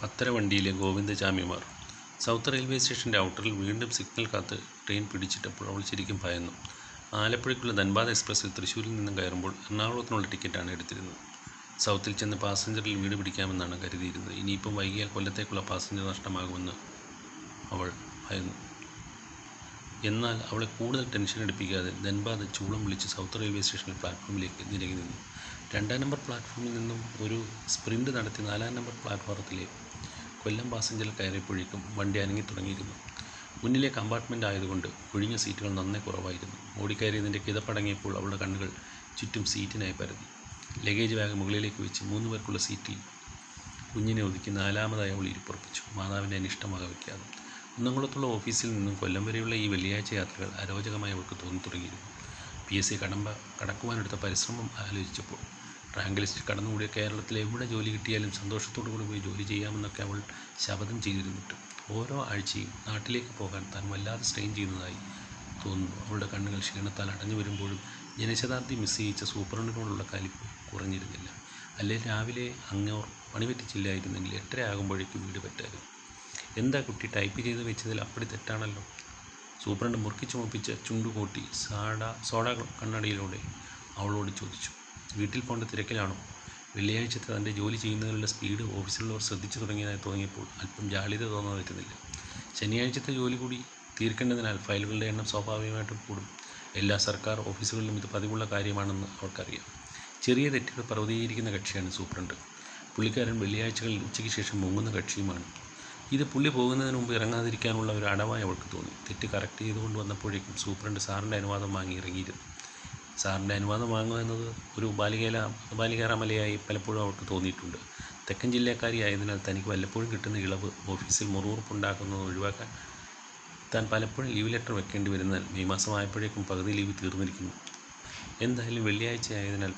പത്തരവണ്ടിയിലെ ഗോവിന്ദചാമിമാർ south railway സ്റ്റേഷന്റെ ഔട്ടറിൽ വീണ്ടും signal കാത്ത് ട്രെയിൻ പിടിച്ചിട്ടപ്പോൾ അവൾ ശരിക്കും ഭയന്നു. ആലപ്പുഴയ്ക്കുള്ള ധൻബാദ് എക്സ്പ്രസ്സിൽ തൃശ്ശൂരിൽ നിന്നും കയറുമ്പോൾ എറണാകുളത്തിനുള്ള ടിക്കറ്റാണ് എടുത്തിരുന്നത്. സൗത്തിൽ ചെന്ന് പാസഞ്ചറിൽ വീട് പിടിക്കാമെന്നാണ് കരുതിയിരുന്നത്. ഇനിയിപ്പം വൈകിയാൽ കൊല്ലത്തേക്കുള്ള പാസഞ്ചർ നഷ്ടമാകുമെന്ന് അവൾ ഭയന്നു. എന്നാൽ അവളെ കൂടുതൽ ടെൻഷൻ എടുപ്പിക്കാതെ ധൻബാദ് ചൂളം വിളിച്ച് സൗത്ത് റെയിൽവേ സ്റ്റേഷനിൽ പ്ലാറ്റ്ഫോമിലേക്ക് നിരങ്ങി നിന്നു. രണ്ടാം നമ്പർ പ്ലാറ്റ്ഫോമിൽ നിന്നും ഒരു സ്പ്രിന്റ് നടത്തി നാലാം നമ്പർ പ്ലാറ്റ്ഫോറത്തിലെ കൊല്ലം പാസഞ്ചർ കയറിയപ്പോഴേക്കും വണ്ടി അനങ്ങി തുടങ്ങിയിരുന്നു. മുന്നിലെ കമ്പാർട്ട്മെന്റ് ആയതുകൊണ്ട് ഒഴിഞ്ഞ സീറ്റുകൾ നന്നേ കുറവായിരുന്നു. ഓടിക്കയറിയതിന്റെ കിതപ്പടങ്ങിയപ്പോൾ അവളുടെ കണ്ണുകൾ ചുറ്റും സീറ്റിനായി പരതി. ലഗേജ് ബാഗ് മുകളിലേക്ക് വെച്ച് മൂന്ന് പേർക്കുള്ള സീറ്റിൽ കുഞ്ഞിനെ ഒതുക്കി നാലാമതായി അവൾ ഇരിപ്പുറപ്പിച്ചു. മാതാവിന്റെ അനിഷ്ടമാക വയ്ക്കാതെ കുന്നംകുളത്തുള്ള ഓഫീസിൽ നിന്നും കൊല്ലം വരെയുള്ള ഈ വെള്ളിയാഴ്ച യാത്രകൾ അരോചകമായി അവൾക്ക് തോന്നി തുടങ്ങിയിരുന്നു പി എസ് സി കടമ്പ കടക്കുവാനെടുത്ത പരിശ്രമം ആലോചിച്ചപ്പോൾ റാങ്ക് ലിസ്റ്റിൽ കടന്നുകൂടിയ കേരളത്തിൽ എവിടെ ജോലി കിട്ടിയാലും സന്തോഷത്തോടു കൂടി പോയി ജോലി ചെയ്യാമെന്നൊക്കെ അവൾ ശപഥം ചെയ്തിരുന്നിട്ട് ഓരോ ആഴ്ചയും നാട്ടിലേക്ക് പോകാൻ താൻ വല്ലാതെ സ്ട്രെയിൻ ചെയ്യുന്നതായി തോന്നുന്നു. അവളുടെ കണ്ണുകൾ ക്ഷീണത്താൽ അടഞ്ഞു വരുമ്പോഴും ജനശതാബ്ദി മിസ് ചെയ്യിച്ച സൂപ്രണ്ടിനോടുള്ള കലിപ്പ് കുറഞ്ഞിരുന്നില്ല. അല്ലെ രാവിലെ അങ്ങോർ പണി പറ്റിച്ചില്ലായിരുന്നെങ്കിൽ എട്ടര ആകുമ്പോഴേക്കും വീട് പറ്റാതെ എന്താ കുട്ടി ടൈപ്പ് ചെയ്ത് വെച്ചതിൽ അപ്പടി തെറ്റാണല്ലോ? സൂപ്രണ്ട് മുറുക്കി ചുമപ്പിച്ച ചുണ്ടുകൂട്ടി സാഡ സോഡ കണ്ണടിയിലൂടെ അവളോട് ചോദിച്ചു. വീട്ടിൽ പോകേണ്ട തിരക്കിലാണോ? വെള്ളിയാഴ്ചത്തെ തന്റെ ജോലി ചെയ്യുന്നതിലുള്ള സ്പീഡ് ഓഫീസിലുള്ളവർ ശ്രദ്ധിച്ചു തുടങ്ങിയതായി തോന്നിയപ്പോൾ അല്പം ജാളിത തോന്നാൻ പറ്റുന്നില്ല. ശനിയാഴ്ചത്തെ ജോലി കൂടി തീർക്കേണ്ടതിനാൽ ഫയലുകളുടെ എണ്ണം സ്വാഭാവികമായിട്ടും കൂടും. എല്ലാ സർക്കാർ ഓഫീസുകളിലും ഇത് പതിവുള്ള കാര്യമാണെന്ന് അവർക്കറിയാം. ചെറിയ തെറ്റുകൾ പർവതീകരിക്കുന്ന കക്ഷിയാണ് സൂപ്രണ്ട്. പുള്ളിക്കാരൻ വെള്ളിയാഴ്ചകളിൽ ഉച്ചയ്ക്ക് ശേഷം മുങ്ങുന്ന കക്ഷിയുമാണ്. ഇത് പുള്ളി പോകുന്നതിന് മുമ്പ് ഇറങ്ങാതിരിക്കാനുള്ള ഒരു അടവായി അവൾക്ക് തോന്നി. തെറ്റ് കറക്റ്റ് ചെയ്തുകൊണ്ട് വന്നപ്പോഴേക്കും സൂപ്രണ്ട് സാറിന്റെ അനുവാദം വാങ്ങി ഇറങ്ങിയിരുന്നു. സാറിന്റെ അനുവാദം വാങ്ങുക എന്നത് ഒരു ബാലികേല ബാലികാറാമലയായി പലപ്പോഴും അവർക്ക് തോന്നിയിട്ടുണ്ട്. തെക്കൻ ജില്ലക്കാരി ആയതിനാൽ തനിക്ക് വല്ലപ്പോഴും കിട്ടുന്ന ഇളവ് ഓഫീസിൽ മുറിവുറുപ്പുണ്ടാക്കുന്നത് ഒഴിവാക്കാൻ താൻ പലപ്പോഴും ലീവ് ലെറ്റർ വെക്കേണ്ടി വരുന്നാൽ മെയ് മാസമായപ്പോഴേക്കും പകുതി ലീവ് തീർന്നിരിക്കുന്നു. എന്തായാലും വെള്ളിയാഴ്ച ആയതിനാൽ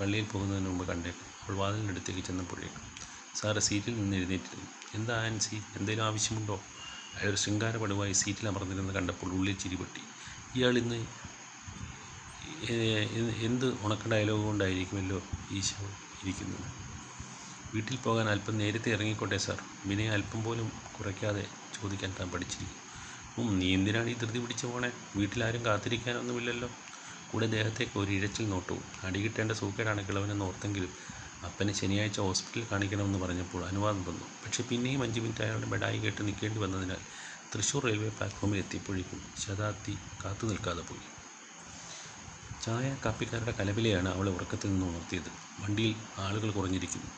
പള്ളിയിൽ പോകുന്നതിന് മുമ്പ് കണ്ടേക്കും. അവൾ വാതിലിനടുത്തേക്ക് ചെന്നപ്പോഴേക്കും സാറ് സീറ്റിൽ നിന്ന് എഴുന്നേറ്റിരുന്നു. എന്താ ആൻസി? എന്തെങ്കിലും ആവശ്യമുണ്ടോ? അയാൾ ശൃംഗാര പടുവായി സീറ്റിൽ അമർന്നിരുന്ന് കണ്ടപ്പോൾ ഉള്ളിൽ ചിരിപൊട്ടി. ഇയാൾ ഇന്ന് എന്ത് ഉണക്ക ഡയലോഗ് കൊണ്ടായിരിക്കുമല്ലോ ഈശോ ഇരിക്കുന്നത്? വീട്ടിൽ പോകാൻ അല്പം നേരത്തെ ഇറങ്ങിക്കോട്ടെ സാർ വിനയ അല്പം പോലും കുറയ്ക്കാതെ ചോദിക്കാൻ താൻ പഠിച്ചിരിക്കും നീ എന്തിനാണ് ഈ ധൃതി പിടിച്ചു പോണേ വീട്ടിലാരും കാത്തിരിക്കാനൊന്നുമില്ലല്ലോ. കൂടെ ദേഹത്തേക്ക് ഒരു ഇഴച്ചിൽ നോട്ടവും അടി കിട്ടേണ്ട സൂക്കേടാണ് കിളവനെന്ന് ഓർത്തെങ്കിലും അപ്പനെ ശനിയാഴ്ച ഹോസ്പിറ്റലിൽ കാണിക്കണമെന്ന് പറഞ്ഞപ്പോൾ അനുവാദം തന്നു. പക്ഷേ പിന്നെയും അഞ്ച് മിനിറ്റ് അയാളുടെ ബെഡായി കേട്ട് നിൽക്കേണ്ടി വന്നതിനാൽ തൃശ്ശൂർ റെയിൽവേ പ്ലാറ്റ്ഫോമിൽ എത്തിയപ്പോഴേക്കും ശതാബ്ദി കാത്തു നിൽക്കാതെ പോയി. ചായ കാപ്പിക്കാരുടെ കലപിലയാണ് അവളെ ഉറക്കത്തിൽ നിന്ന് ഉണർത്തിയത്. വണ്ടിയിൽ ആളുകൾ കുറഞ്ഞിരിക്കുന്നു.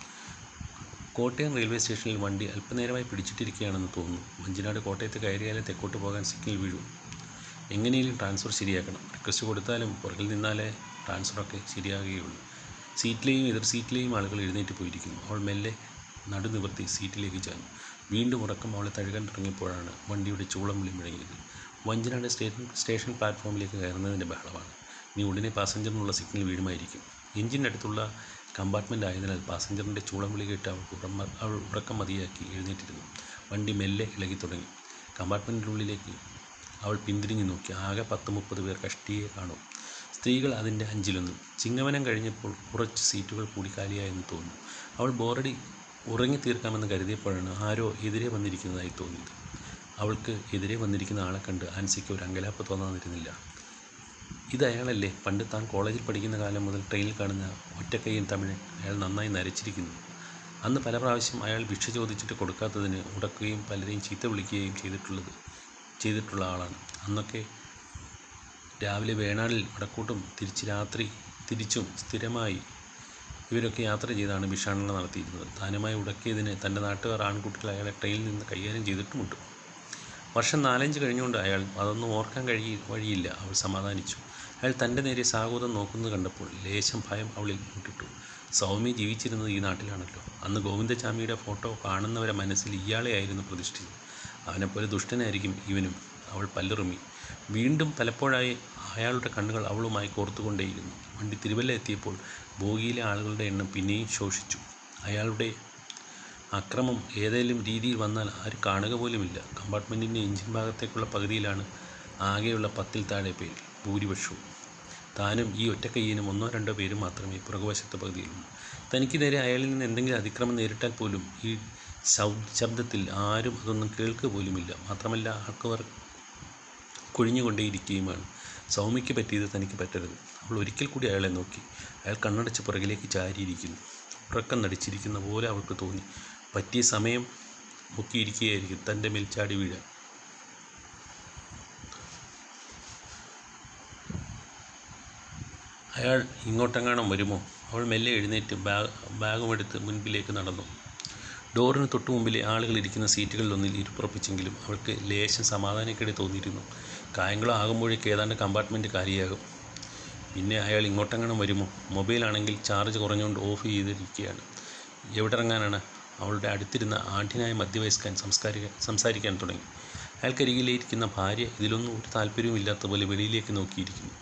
കോട്ടയം റെയിൽവേ സ്റ്റേഷനിൽ വണ്ടി അല്പനേരമായി പിടിച്ചിട്ടിരിക്കുകയാണെന്ന് തോന്നുന്നു. മഞ്ചിനാട് കോട്ടയത്ത് കയറിയാലേ തെക്കോട്ട് പോകാൻ സിഗ്നൽ വീഴും. എങ്ങനെയും ട്രാൻസ്ഫർ ശരിയാക്കണം. റിക്വസ്റ്റ് കൊടുത്താലും പുറകിൽ നിന്നാലേ ട്രാൻസ്ഫറൊക്കെ ശരിയാകുകയുള്ളൂ. സീറ്റിലെയും എതിർ സീറ്റിലെയും ആളുകൾ എഴുന്നേറ്റ് പോയിരിക്കുന്നു. അവൾ മെല്ലെ നടു നിവർത്തി സീറ്റിലേക്ക് ചാഞ്ഞു. വീണ്ടും ഉറക്കം അവളെ തഴുകാൻ തുടങ്ങിയപ്പോഴാണ് വണ്ടിയുടെ ചൂളം വിളി മുഴങ്ങിയത് വഞ്ചനാട് സ്റ്റേഷൻ സ്റ്റേഷൻ പ്ലാറ്റ്ഫോമിലേക്ക് കയറുന്നതിന്റെ ബഹളമാണ്. നീ ഉടനെ പാസഞ്ചറിനുള്ള സിഗ്നൽ വീഴുമായിരിക്കും. എഞ്ചിന്റെ അടുത്തുള്ള കമ്പാർട്ട്മെന്റ് ആയതിനാൽ പാസഞ്ചറിന്റെ ചൂളം വിളി കേട്ട് അവൾ ഉറമ അവൾ ഉറക്കം മതിയാക്കി എഴുന്നേറ്റിരുന്നു. വണ്ടി മെല്ലെ ഇളകി തുടങ്ങി. കമ്പാർട്ട്മെന്റിനുള്ളിലേക്ക് അവൾ പിന്തിരിഞ്ഞു നോക്കി. ആകെ പത്ത് മുപ്പത് പേർ കഷ്ടിയെ കാണും. സ്ത്രീകൾ അതിന്റെ അഞ്ചിലൊന്നും. ചിങ്ങവനം കഴിഞ്ഞപ്പോൾ കുറച്ച് സീറ്റുകൾ കൂടി കാലിയായെന്ന് തോന്നുന്നു. അവൾ ബോറടി ഉറങ്ങി തീർക്കാമെന്ന് കരുതിയപ്പോഴാണ് ആരോ എതിരെ വന്നിരിക്കുന്നതായി തോന്നിയത്. അവൾക്ക് എതിരെ വന്നിരിക്കുന്ന ആളെ കണ്ട് ആൻസിക്ക് ഒരു അങ്കലാപ്പ് തോന്നാതിരുന്നില്ല. ഇത് അയാളല്ലേ പണ്ട് താൻ കോളേജിൽ പഠിക്കുന്ന കാലം മുതൽ ട്രെയിനിൽ കാണുന്ന ഒറ്റക്കൈയും തമിഴൻ അയാൾ നന്നായി നരച്ചിരിക്കുന്നു. അന്ന് പല പ്രാവശ്യം അയാൾ ഭിക്ഷ ചോദിച്ചിട്ട് കൊടുക്കാത്തതിന് ഉടക്കുകയും പലരെയും ചീത്ത വിളിക്കുകയും ചെയ്തിട്ടുള്ളത് ചെയ്തിട്ടുള്ള ആളാണ്. അന്നൊക്കെ രാവിലെ വേണാടിൽ വടക്കൂട്ടും തിരിച്ച് രാത്രി തിരിച്ചും സ്ഥിരമായി ഇവരൊക്കെ യാത്ര ചെയ്താണ് ഭിക്ഷാടനം നടത്തിയിരുന്നത്. താനുമായി ഉടക്കിയതിന് തന്റെ നാട്ടുകാർ ആൺകുട്ടികൾ അയാളെ ട്രെയിനിൽ നിന്ന് കൈകാര്യം ചെയ്തിട്ടുമുണ്ട്. വർഷം നാലഞ്ച് കഴിഞ്ഞുകൊണ്ട് അയാൾ അതൊന്നും ഓർക്കാൻ കഴിയി വഴിയില്ല. അവൾ സമാധാനിച്ചു. അയാൾ തന്റെ നേരെ സാഹോദരം നോക്കുന്നത് കണ്ടപ്പോൾ ലേശം ഭയം അവളിൽ മുട്ടിട്ടു. സൗമി ജീവിച്ചിരുന്നത് ഈ നാട്ടിലാണല്ലോ. അന്ന് ഗോവിന്ദചാമിയുടെ ഫോട്ടോ കാണുന്നവരെ മനസ്സിൽ ഇയാളെയായിരുന്നു പ്രതിഷ്ഠിച്ചത്. അവനെപ്പോലെ ദുഷ്ടനായിരിക്കും ഇവനും. അവൾ പല്ലുറുമി. വീണ്ടും പലപ്പോഴായി അയാളുടെ കണ്ണുകൾ അവളുമായി കോർത്തുകൊണ്ടേയിരുന്നു. വണ്ടി തിരുവല്ല എത്തിയപ്പോൾ ബോഗിയിലെ ആളുകളുടെ എണ്ണം പിന്നെയും ശോഷിച്ചു. അയാളുടെ അക്രമം ഏതെങ്കിലും രീതിയിൽ വന്നാൽ ആരും കാണുക പോലുമില്ല. കമ്പാർട്ട്മെന്റിന്റെ എഞ്ചിൻ ഭാഗത്തേക്കുള്ള പകുതിയിലാണ് ആകെയുള്ള പത്തിൽ താഴെ പേര്. ഭൂരിപക്ഷവും. താനും ഈ ഒറ്റക്കയ്യനും ഒന്നോ രണ്ടോ പേരും മാത്രമേ പുറകുവശത്തെ പകുതിയിലുള്ളൂ. തനിക്ക് നേരെ അയാളിൽ നിന്ന് എന്തെങ്കിലും അതിക്രമം നേരിട്ടാൽ പോലും ഈ ശബ്ദത്തിൽ ആരും അതൊന്നും കേൾക്കുക പോലുമില്ല. മാത്രമല്ല ആൾക്കവർ കൊഴിഞ്ഞുകൊണ്ടേയിരിക്കുകയുമാണ്. സൗമ്യയ്ക്ക് പറ്റിയത് തനിക്ക് പറ്റരുത്. അവൾ ഒരിക്കൽ കൂടി അയാളെ നോക്കി. അയാൾ കണ്ണടച്ച് പുറകിലേക്ക് ചാരിയിരിക്കുന്നു. ഉറക്കം നടിച്ചിരിക്കുന്ന പോലെ അവൾക്ക് തോന്നി. പറ്റിയ സമയം മുക്കിയിരിക്കുകയായിരിക്കും. തന്റെ മേൽ ചാടി വീഴാൻ. അയാൾ ഇങ്ങോട്ടെങ്ങാനും വരുമോ? അവൾ മെല്ലെ എഴുന്നേറ്റ് ബാഗ് ബാഗുമെടുത്ത് മുൻപിലേക്ക് നടന്നു. ഡോറിന് തൊട്ടു മുമ്പിലെ ആളുകൾ ഇരിക്കുന്ന സീറ്റുകളിലൊന്നിൽ ഇരുപ്പുറപ്പിച്ചെങ്കിലും അവൾക്ക് ലേശം സമാധാനക്കേട് തോന്നിയിരുന്നു. കായംകുളം ആകുമ്പോഴേക്ക് ഏതാണ്ട് കമ്പാർട്ട്മെന്റ് കാലിയാകും പിന്നെ അയാൾ ഇങ്ങോട്ടെങ്ങാനും വരുമോ? മൊബൈലാണെങ്കിൽ ചാർജ് കുറഞ്ഞുകൊണ്ട് ഓഫ് ചെയ്തിരിക്കുകയാണ്. എവിടെ ഇറങ്ങാനാണ് അവളുടെ അടുത്തിരുന്ന ആഠ്യനായ മധ്യവയസ്കൻ സംസ്കാരിക സംസാരിക്കാൻ തുടങ്ങി. അയാൾക്കരികിലിരിക്കുന്ന ഭാര്യ ഇതിലൊന്നും ഒരു താല്പര്യവും ഇല്ലാത്ത പോലെ വെളിയിലേക്ക് നോക്കിയിരിക്കുന്നു.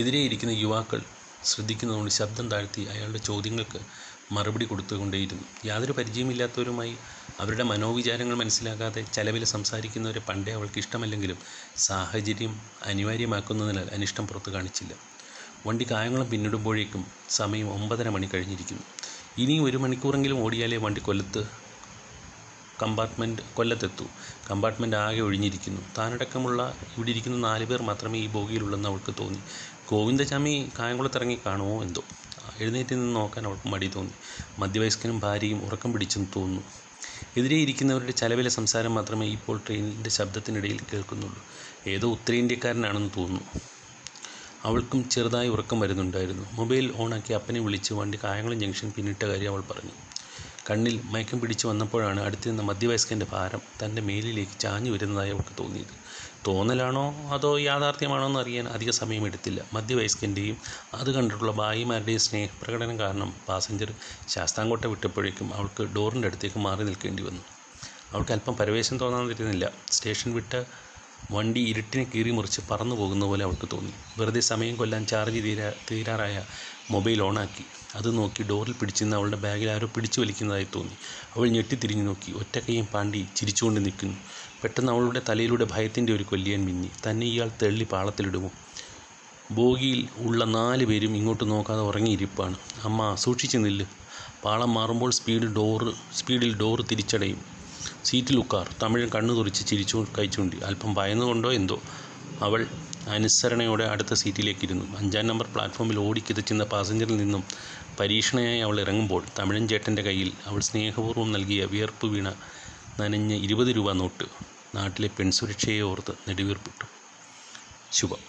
എതിരെ ഇരിക്കുന്ന യുവാക്കൾ ശ്രദ്ധിക്കുന്നതുകൊണ്ട് ശബ്ദം താഴ്ത്തി അയാളുടെ ചോദ്യങ്ങൾക്ക് മറുപടി കൊടുത്തുകൊണ്ടേയിരുന്നു. യാതൊരു പരിചയമില്ലാത്തവരുമായി അവരുടെ മനോവിചാരങ്ങൾ മനസ്സിലാക്കാതെ ചെലവിൽ സംസാരിക്കുന്നവരെ പണ്ടേ അവൾക്ക് ഇഷ്ടമല്ലെങ്കിലും സാഹചര്യം അനിവാര്യമാക്കുന്നതിനാൽ അനിഷ്ടം പുറത്തു കാണിച്ചില്ല. വണ്ടി കായംകുളം പിന്നിടുമ്പോഴേക്കും സമയം ഒമ്പതര മണി കഴിഞ്ഞിരിക്കുന്നു. ഇനി ഒരു മണിക്കൂറെങ്കിലും ഓടിയാലേ വണ്ടി കൊല്ലത്ത് കമ്പാർട്ട്മെന്റ് കൊല്ലത്തെത്തു. കമ്പാർട്ട്മെന്റ് ആകെ ഒഴിഞ്ഞിരിക്കുന്നു. താനടക്കമുള്ള ഇവിടെ ഇരിക്കുന്ന നാല് പേർ മാത്രമേ ഈ ബോഗിയിലുള്ളെന്ന് അവൾക്ക് തോന്നി. ഗോവിന്ദചാമി കായംകുളത്തിറങ്ങി കാണുമോ എന്തോ. എഴുന്നേറ്റ് നിന്ന് നോക്കാൻ അവൾക്ക് മടി തോന്നി. മധ്യവയസ്കനും ഭാര്യയും ഉറക്കം പിടിച്ചെന്ന് തോന്നുന്നു. എതിരെ ഇരിക്കുന്നവരുടെ ചലവിലെ സംസാരം മാത്രമേ ഇപ്പോൾ ട്രെയിനിന്റെ ശബ്ദത്തിനിടയിൽ കേൾക്കുന്നുള്ളൂ. ഏതോ ഉത്തരേന്ത്യക്കാരനാണെന്ന് തോന്നുന്നു. അവൾക്കും ചെറുതായി ഉറക്കം വരുന്നുണ്ടായിരുന്നു. മൊബൈൽ ഓണാക്കി അപ്പനെ വിളിച്ച് വണ്ടി കായംകുളം ജംഗ്ഷൻ പിന്നിട്ട കാര്യം അവൾ പറഞ്ഞു. കണ്ണിൽ മയക്കം പിടിച്ചു വന്നപ്പോഴാണ് അടുത്തിരുന്ന മധ്യവയസ്കന്റെ ഭാരം തന്റെ മേലിലേക്ക് ചാഞ്ഞു വരുന്നതായി അവൾക്ക് തോന്നിയത്. തോന്നലാണോ? അതോ യാഥാർത്ഥ്യമാണോ എന്ന് അറിയാൻ അധിക സമയമെടുത്തില്ല. മധ്യവയസ്കന്റെയും അത് കണ്ടിട്ടുള്ള ഭായിമാരുടെയും സ്നേഹപ്രകടനം കാരണം പാസഞ്ചർ ശാസ്താംകോട്ട വിട്ടപ്പോഴേക്കും അവൾക്ക് ഡോറിന്റെ അടുത്തേക്ക് മാറി നിൽക്കേണ്ടി വന്നു. അവൾക്ക് അല്പം പരവേശം തോന്നാതിരുന്നില്ല സ്റ്റേഷൻ വിട്ട് വണ്ടി ഇരുട്ടിനെ കീറി മുറിച്ച് പറന്നു പോകുന്ന പോലെ അവൾക്ക് തോന്നി. വെറുതെ സമയം കൊല്ലാൻ ചാർജ് തീരാ തീരാറായ മൊബൈൽ ഓണാക്കി. അത് നോക്കി ഡോറിൽ പിടിച്ചിരുന്ന അവളുടെ ബാഗിൽ ആരോ പിടിച്ചു വലിക്കുന്നതായി തോന്നി. അവൾ ഞെട്ടിത്തിരിഞ്ഞു നോക്കി. ഒറ്റക്കൈയും പാണ്ടി ചിരിച്ചുകൊണ്ട് നിൽക്കുന്നു. പെട്ടെന്ന് അവളുടെ തലയിലൂടെ ഭയത്തിന്റെ ഒരു കൊല്ലിയൻ മിന്നി. തന്നെ ഇയാൾ തള്ളി പാളത്തിലിടുമോ? ബോഗിയിൽ ഉള്ള നാല് പേരും ഇങ്ങോട്ട് നോക്കാതെ ഉറങ്ങിയിരിപ്പാണ്. അമ്മ സൂക്ഷിച്ചു നില്ല്. പാളം മാറുമ്പോൾ സ്പീഡ് ഡോറ് സ്പീഡിൽ ഡോറ് തിരിച്ചടയും. സീറ്റിൽ ഉക്കാർ. തമിഴൻ കണ്ണു തുറിച്ച് ചിരിച്ചു കഴിച്ചുകൊണ്ട് അല്പം ഭയന്നുകൊണ്ടോ എന്തോ. അവൾ അനുസരണയോടെ അടുത്ത സീറ്റിലേക്കിരുന്നു. അഞ്ചാം നമ്പർ പ്ലാറ്റ്ഫോമിൽ ഓടിക്കിതച്ചുന്ന പാസഞ്ചറിൽ നിന്നും പരീക്ഷണയായി അവൾ ഇറങ്ങുമ്പോൾ തമിഴൻ ചേട്ടന്റെ കയ്യിൽ അവൾ സ്നേഹപൂർവം നൽകിയ വിയർപ്പ് വീണ നനഞ്ഞ ഇരുപത് രൂപ നോട്ട് നാട്ടിലെ പെൺസുരക്ഷയെ ഓർത്ത് നെടുവീർപ്പിട്ടു. ശുഭം.